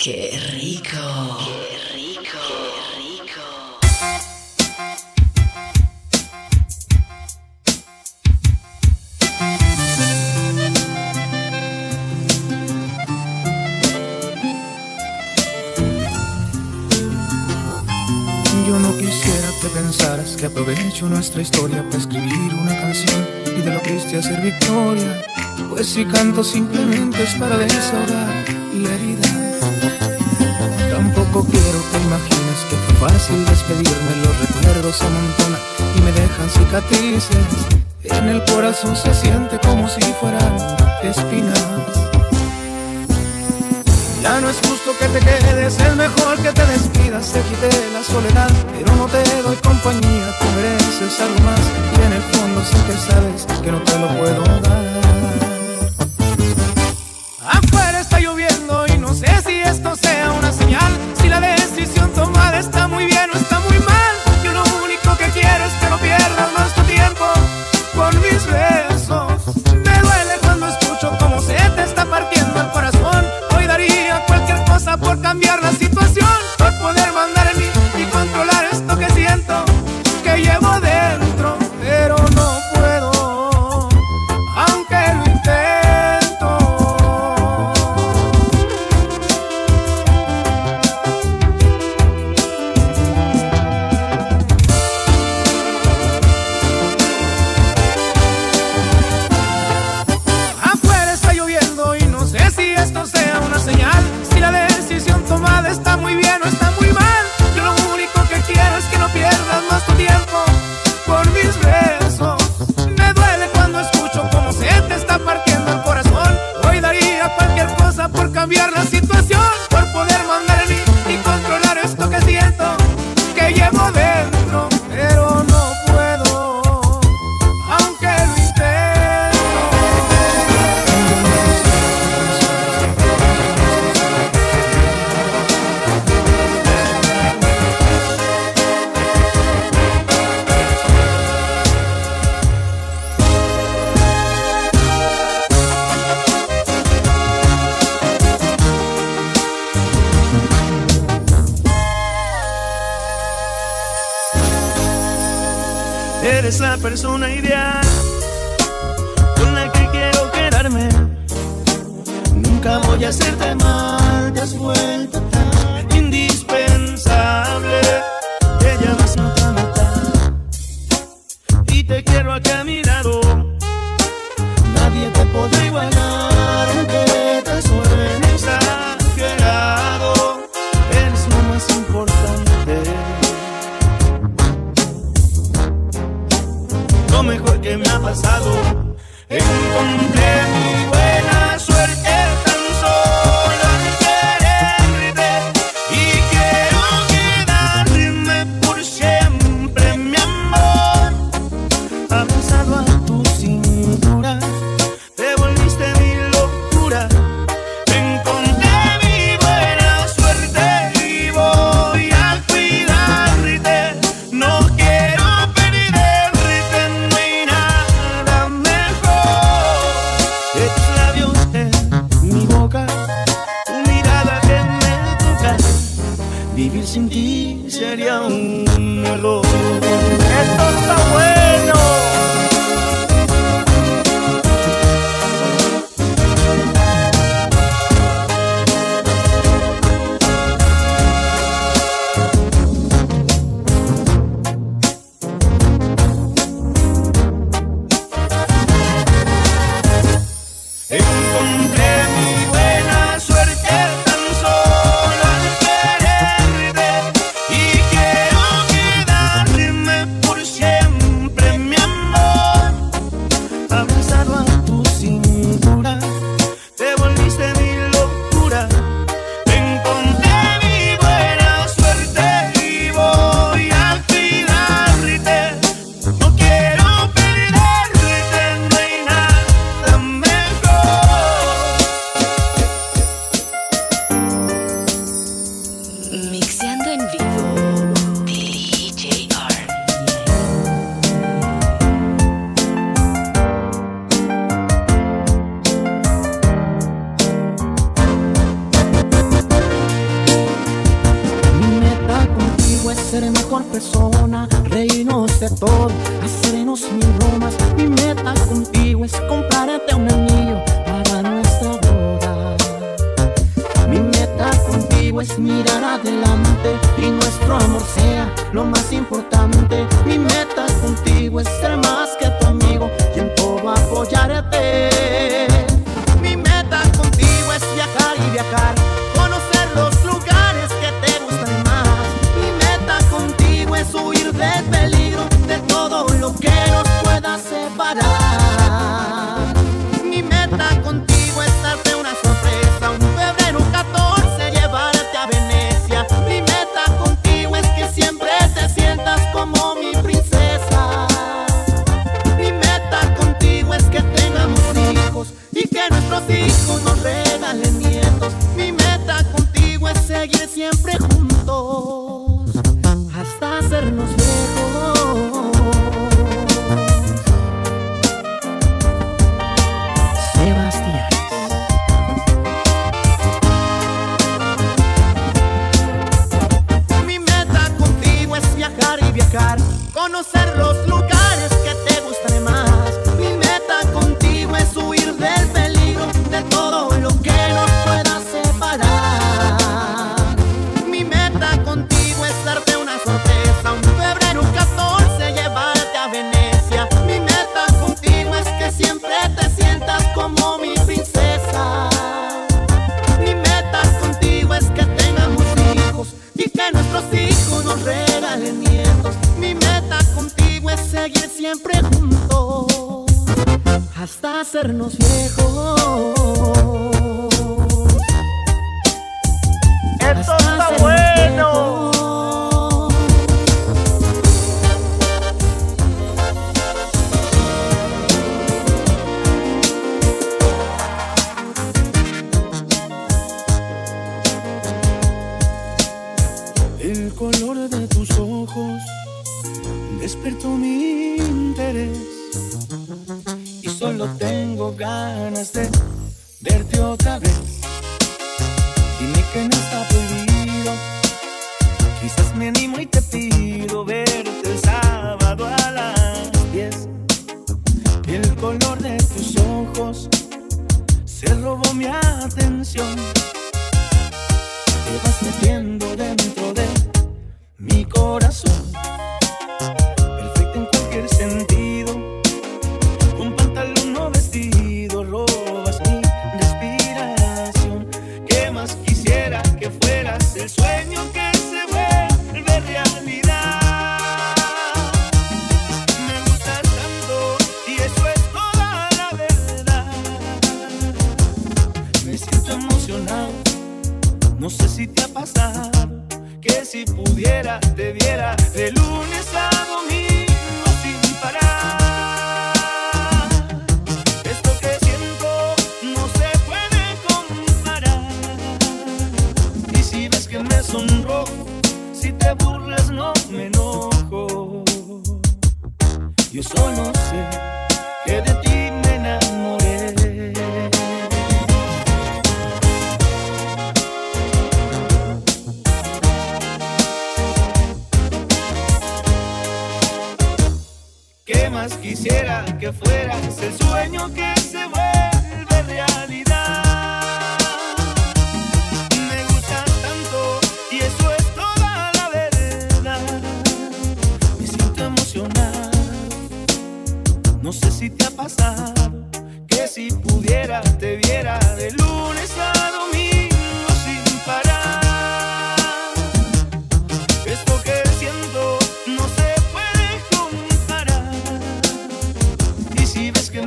¡Qué rico! ¡Qué rico! ¡Qué rico! Yo no quisiera que pensaras que aprovecho nuestra historia para escribir una canción y de lo triste hacer victoria. Pues si canto simplemente es para desahogar la herida Quiero que imagines que fue fácil despedirme. Los recuerdos se amontonan y me dejan cicatrices. En el corazón se siente como si fueran espinas. Ya no es justo que te quedes, es mejor que te despidas. Te quité la soledad, pero no te doy compañía. Tú mereces algo más y en el fondo sé que sabes que no te lo puedo dar. lo mejor que me ha pasado. Encontré mi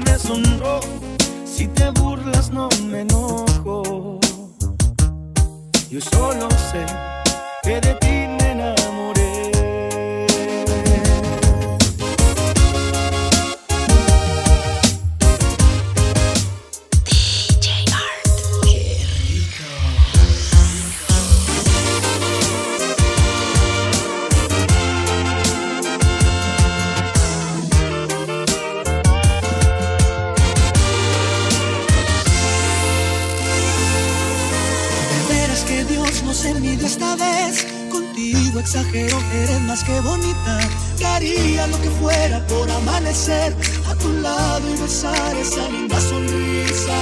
me sonró. Si te burlas no me enojo. Yo solo sé que de ti exagero, eres más que bonita. Haría lo que fuera por amanecer a tu lado y besar esa linda sonrisa.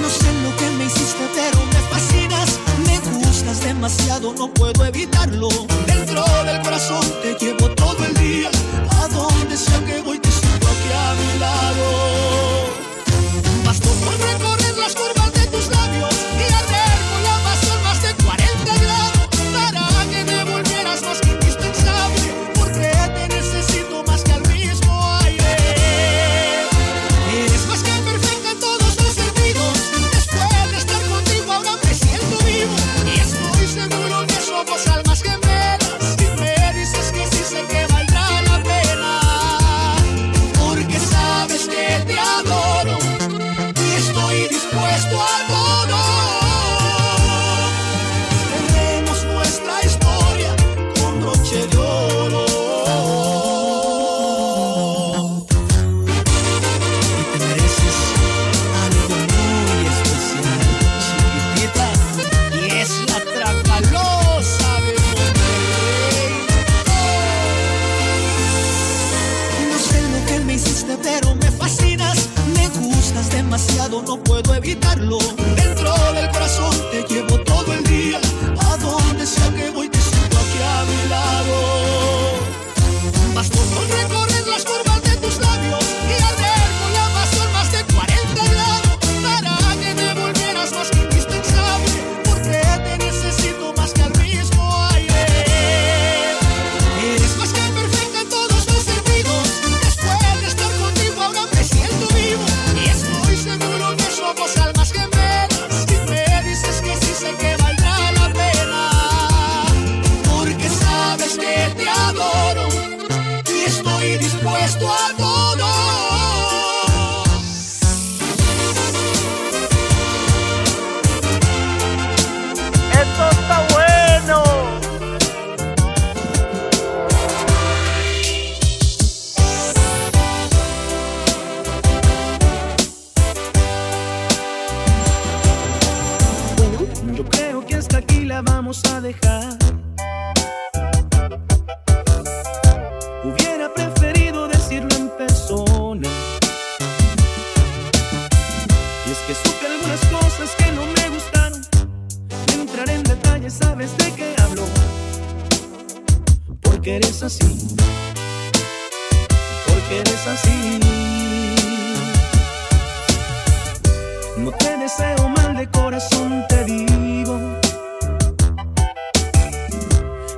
No sé lo que me hiciste, pero me fascinas. Me gustas demasiado, no puedo evitarlo. Dentro del corazón te llevo todo el día. A donde sea que voy, te siento aquí a mi lado. Bastó por recorrer las cosas hold on. sabes de qué hablo, porque eres así, porque eres así. No te deseo mal de corazón, te digo.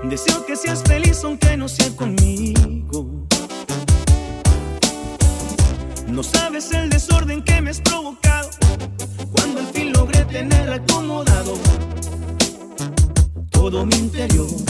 Deseo que seas feliz aunque no sea conmigo. No sabes el mi interior.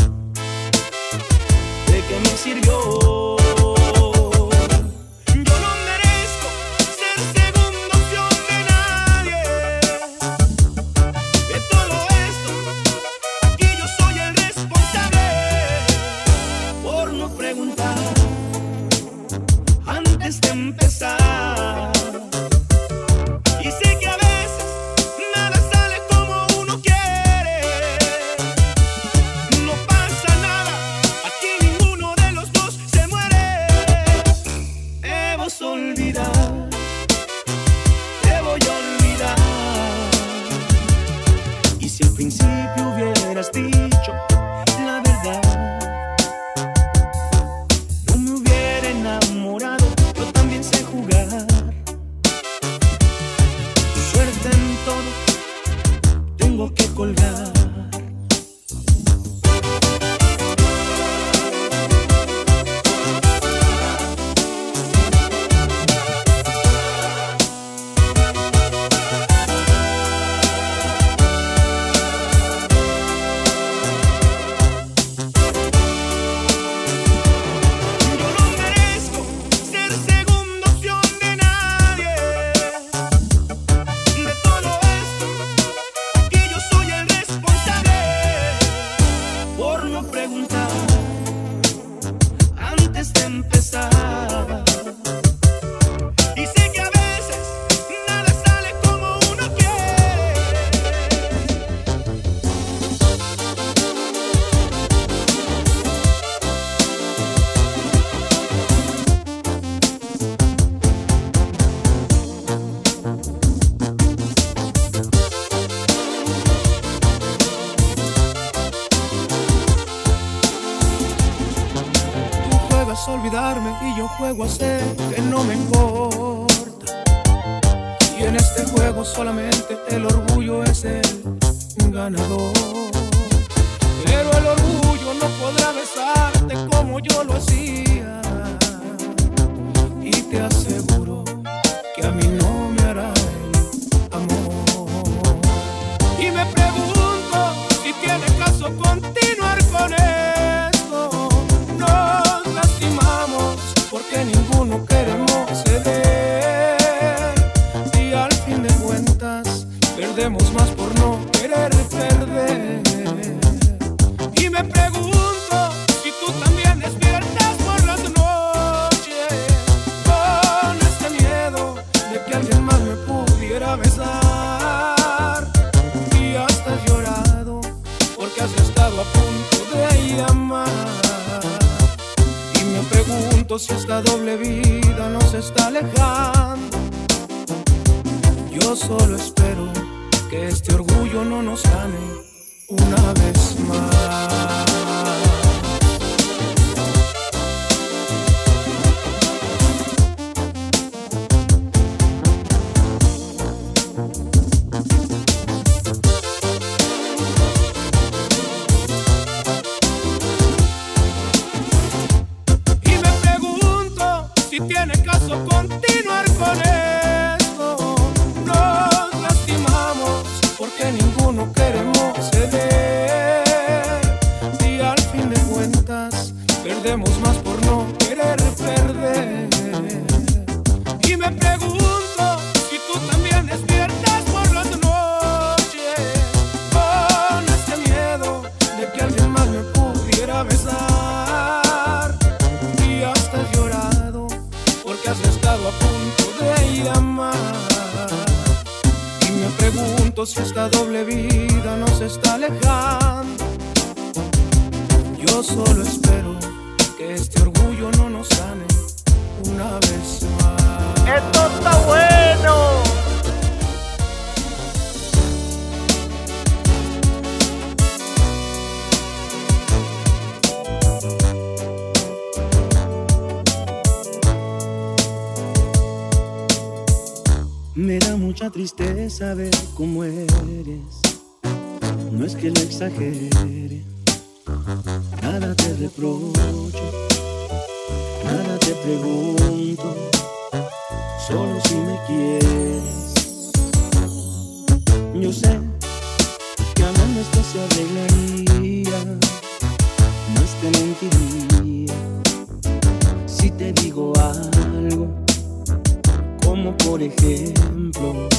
juntos y esta doble vida nos está alejando. Yo solo espero que este orgullo no nos sane una vez más. Esto está bueno. Me da mucha tristeza ver cómo eres. No es que lo exagere. Nada te reprocho, nada te pregunto. Solo si me quieres. Yo sé que a hablando esto se arreglaría. Más te mentiré. por ejemplo.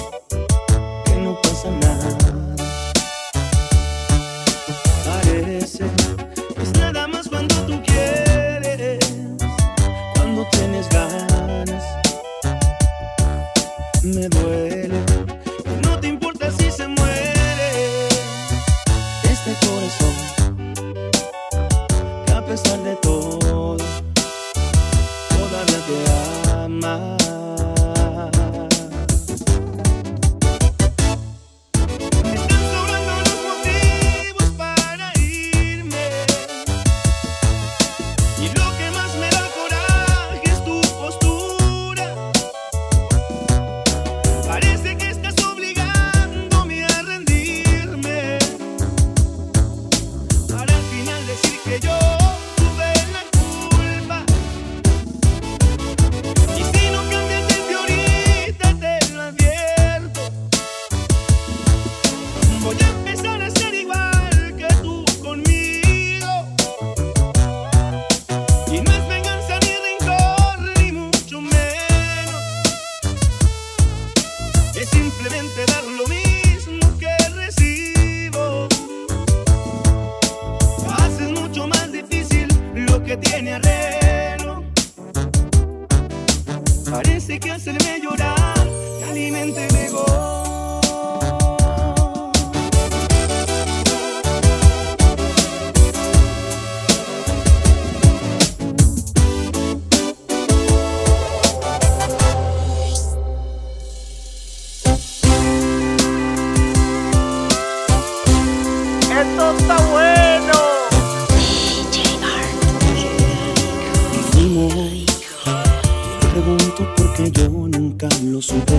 nunca lo supe.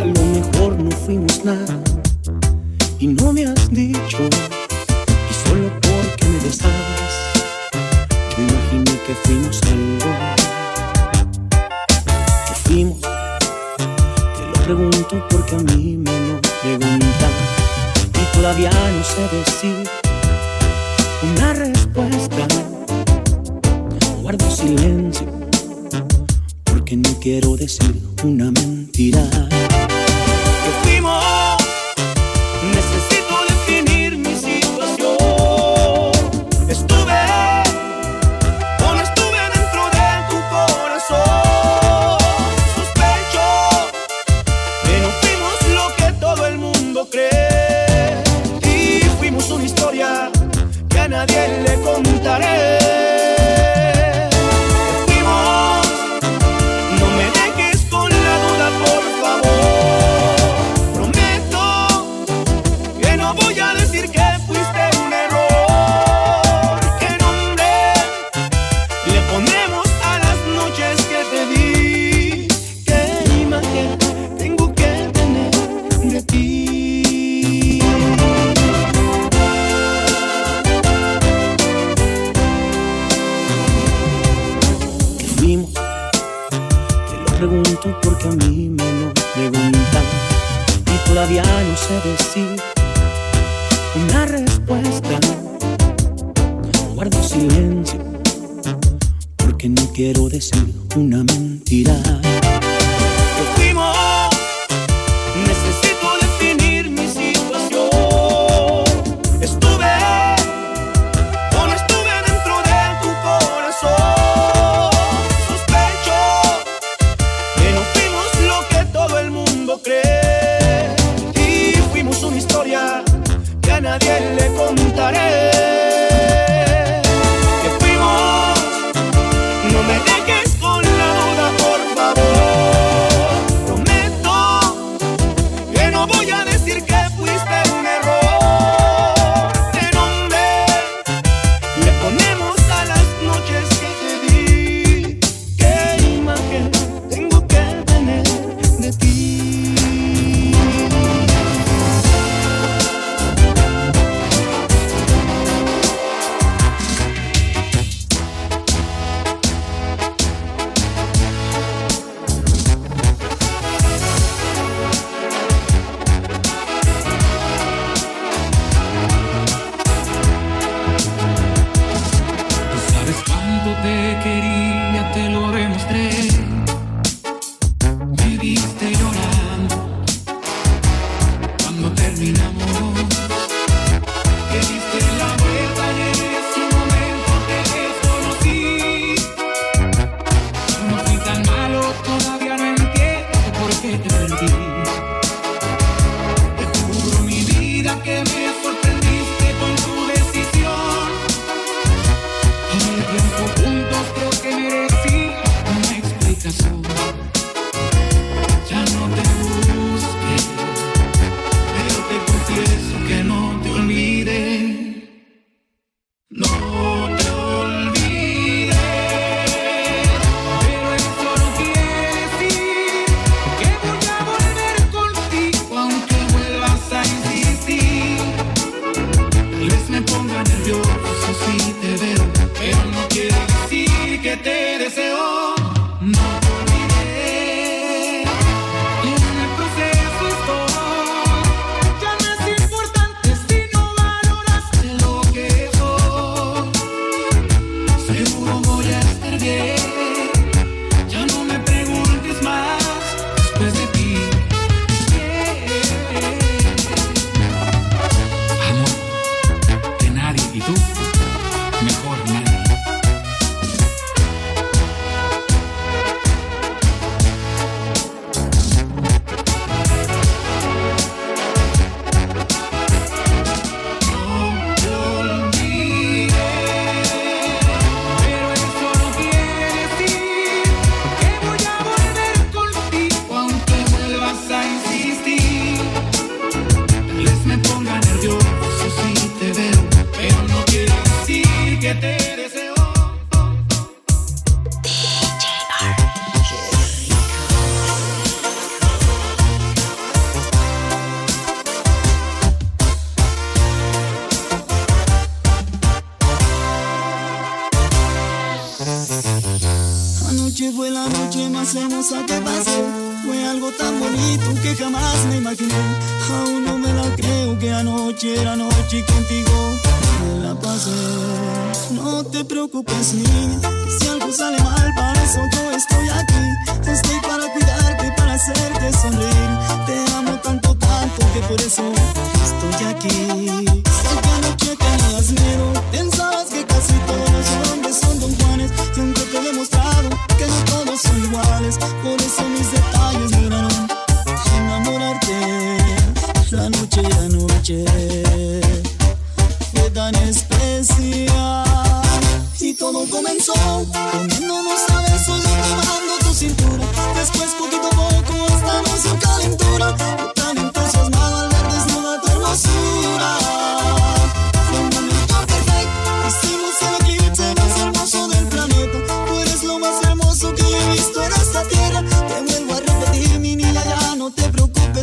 A lo mejor no fuimos nada y no me has dicho. Y solo porque me besabas, yo imaginé que fuimos algo. Que fuimos, te lo pregunto porque a mí me lo preguntan. Y todavía no sé decir una respuesta. Guardo silencio porque no quiero decir una mentira. decir una respuesta. Guardo silencio porque no quiero decir una mentira.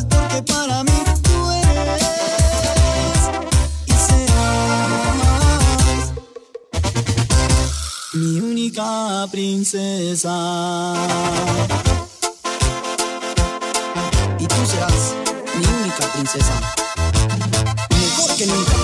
porque para mí tú eres y serás mi única princesa. Y tú serás mi única princesa, mejor que nunca.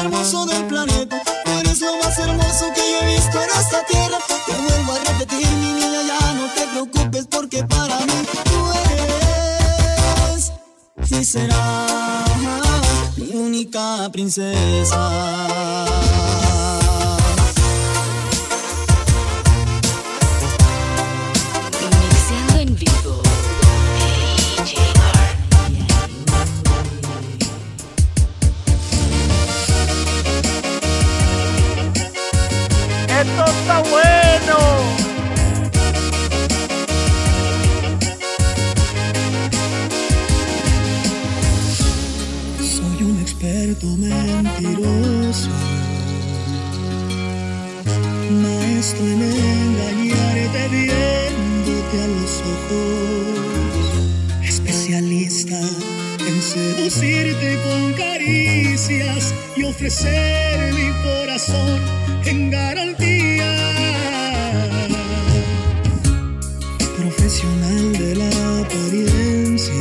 hermoso del planeta. Eres lo más hermoso que yo he visto en esta tierra. Te vuelvo a repetir, mi niña, ya no te preocupes porque para mí tú eres y serás mi única princesa. seducirte con caricias y ofrecer mi corazón en garantía. Profesional de la apariencia,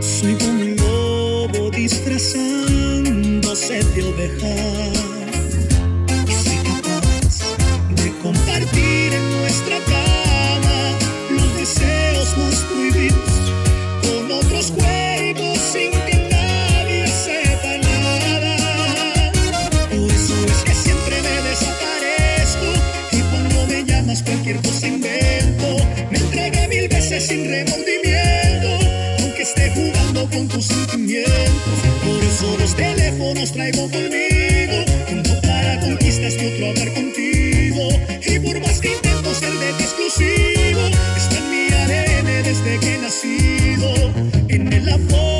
soy como un lobo disfrazándose de oveja. sin remordimiento, aunque esté jugando con tus sentimientos. Por eso los teléfonos traigo conmigo, uno para conquistas y otro hablar contigo. Y por más que intento ser de ti exclusivo, está en mi ADN desde que he nacido, en el amor.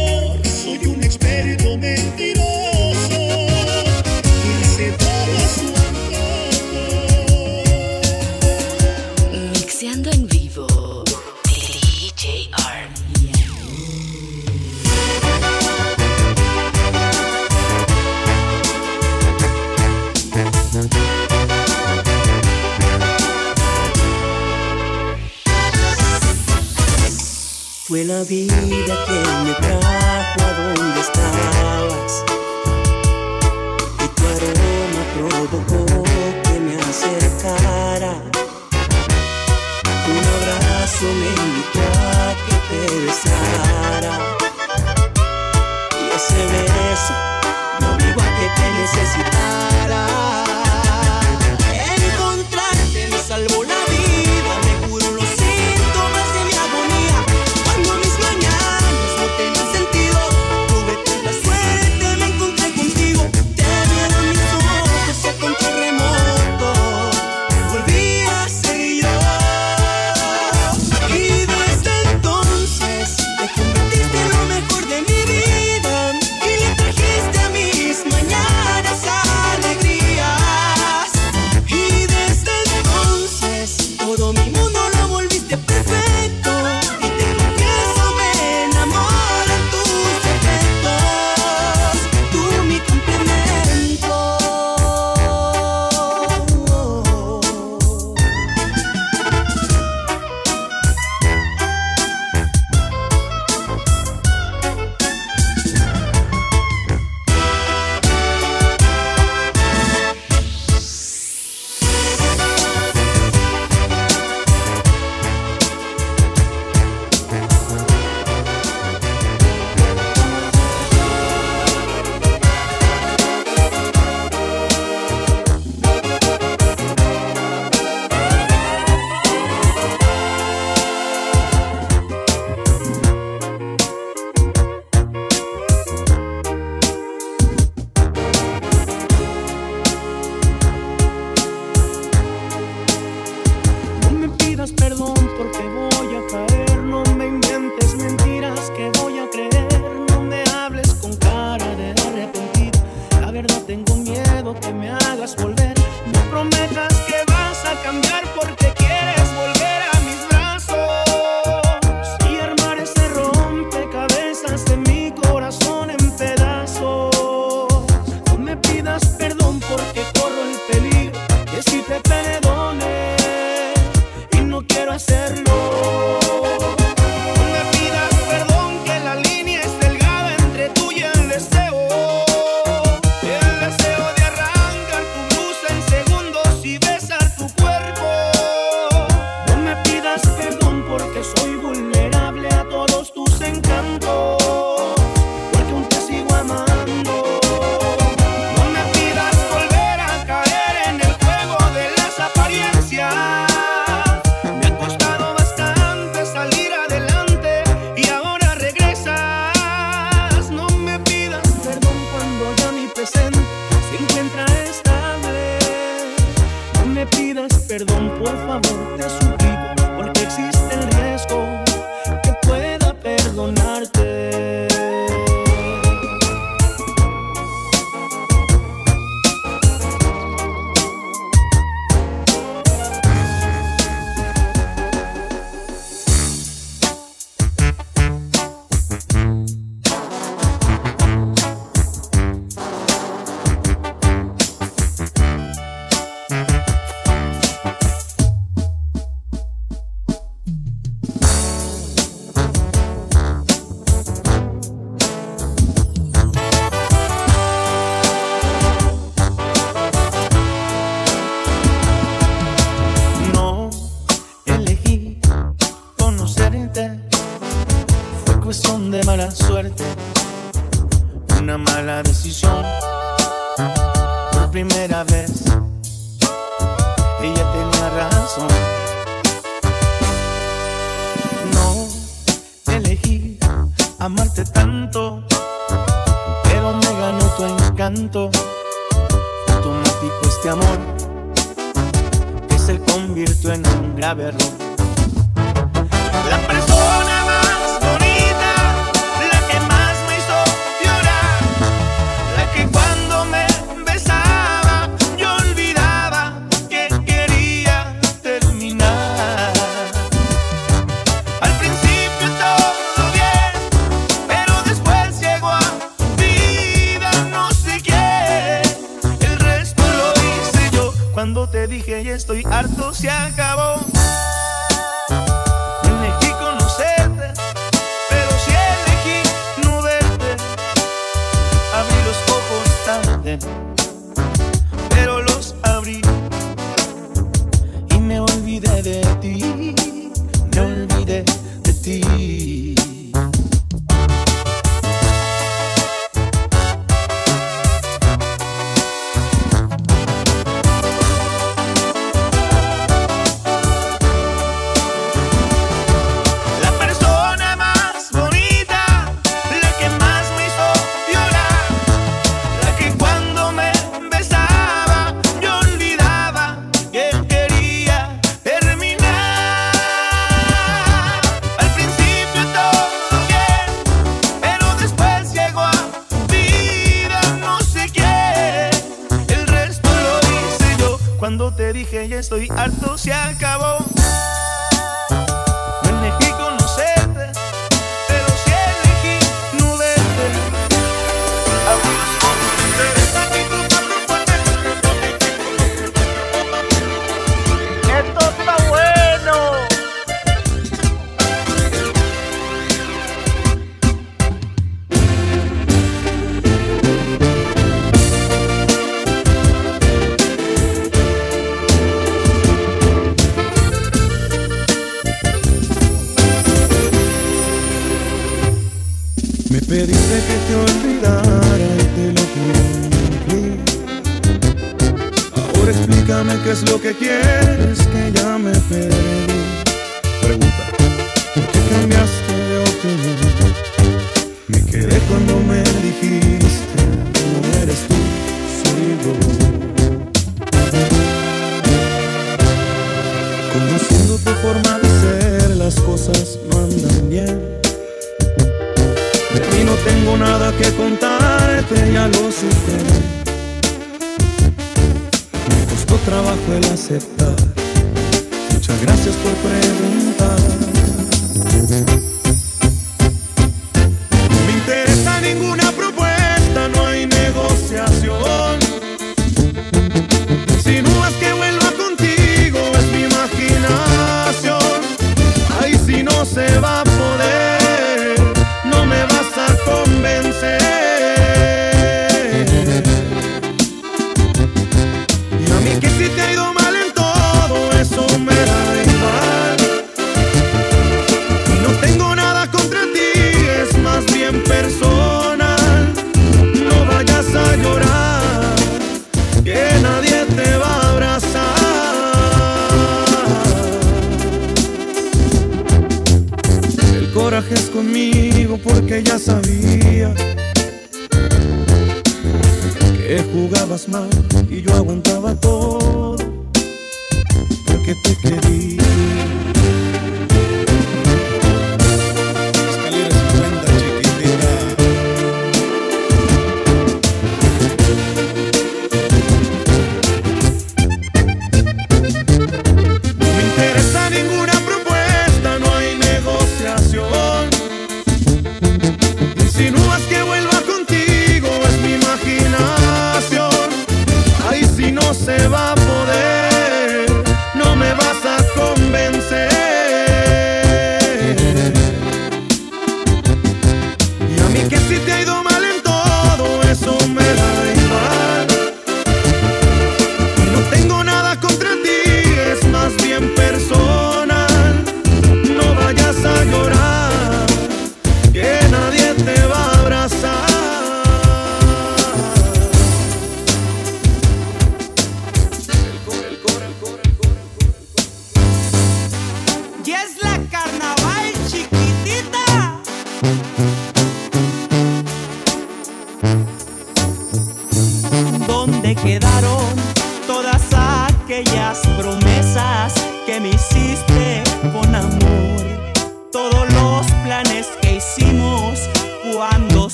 algo, nada. dije y estoy harto, se acabó. que te olvidara y te lo cumplí. Ahora explícame qué es lo que quieres, que ya me perdí. Pregunta, ¿por qué cambiaste de opinión? Me quedé cuando me que viajes conmigo porque ya sabía que jugabas mal y yo aguantaba todo porque te quería.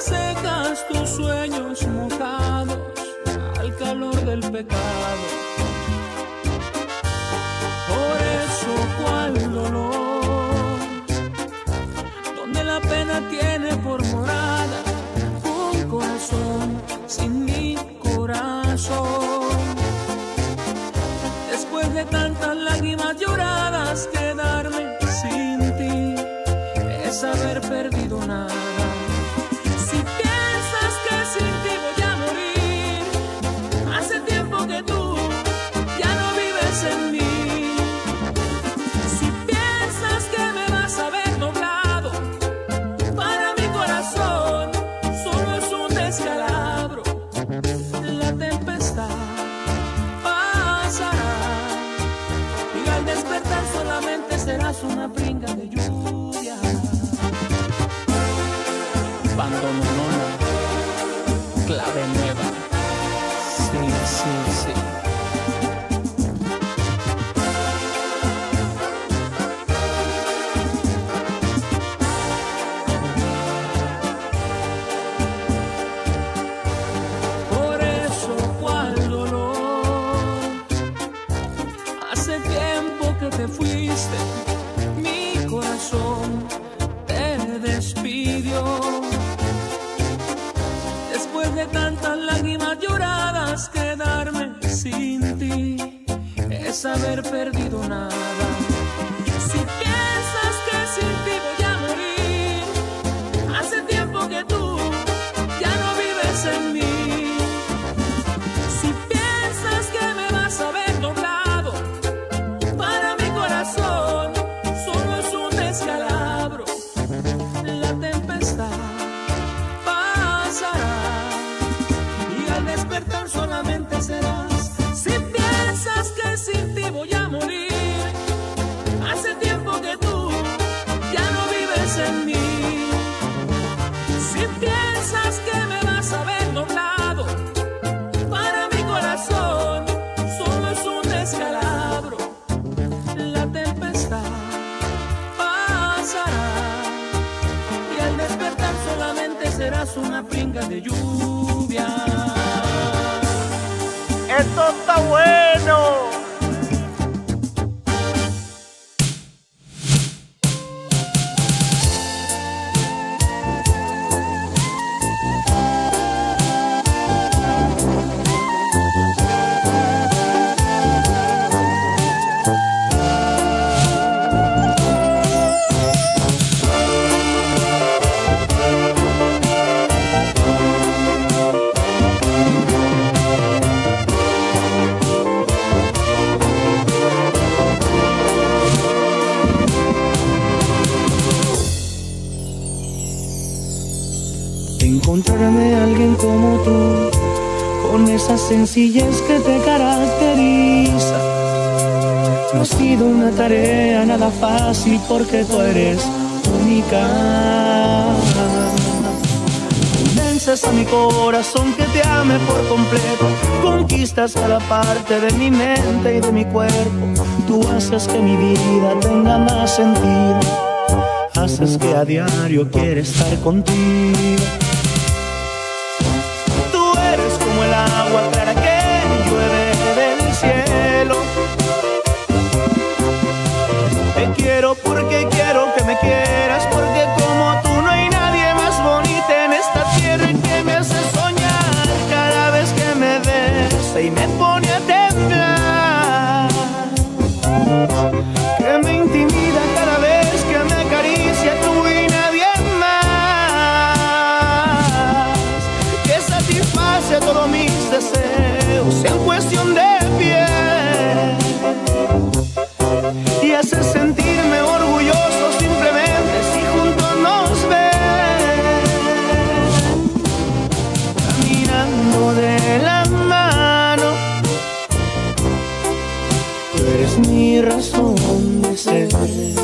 secas tus sueños mojados al calor del pecado. Por eso cuál dolor, donde la pena tiene por morada un corazón sin mi corazón. Después de tantas lágrimas lloradas, quedarme sin ti es haber perdido nada. tantas lágrimas lloradas quedarme sin ti es haber perdido nada. de lluvia. sencillez que te caracteriza. No ha sido una tarea nada fácil porque tú eres única. Convences a mi corazón que te ame por completo. Conquistas cada parte de mi mente y de mi cuerpo. Tú haces que mi vida tenga más sentido. Haces que a diario quiera estar contigo razón de ser.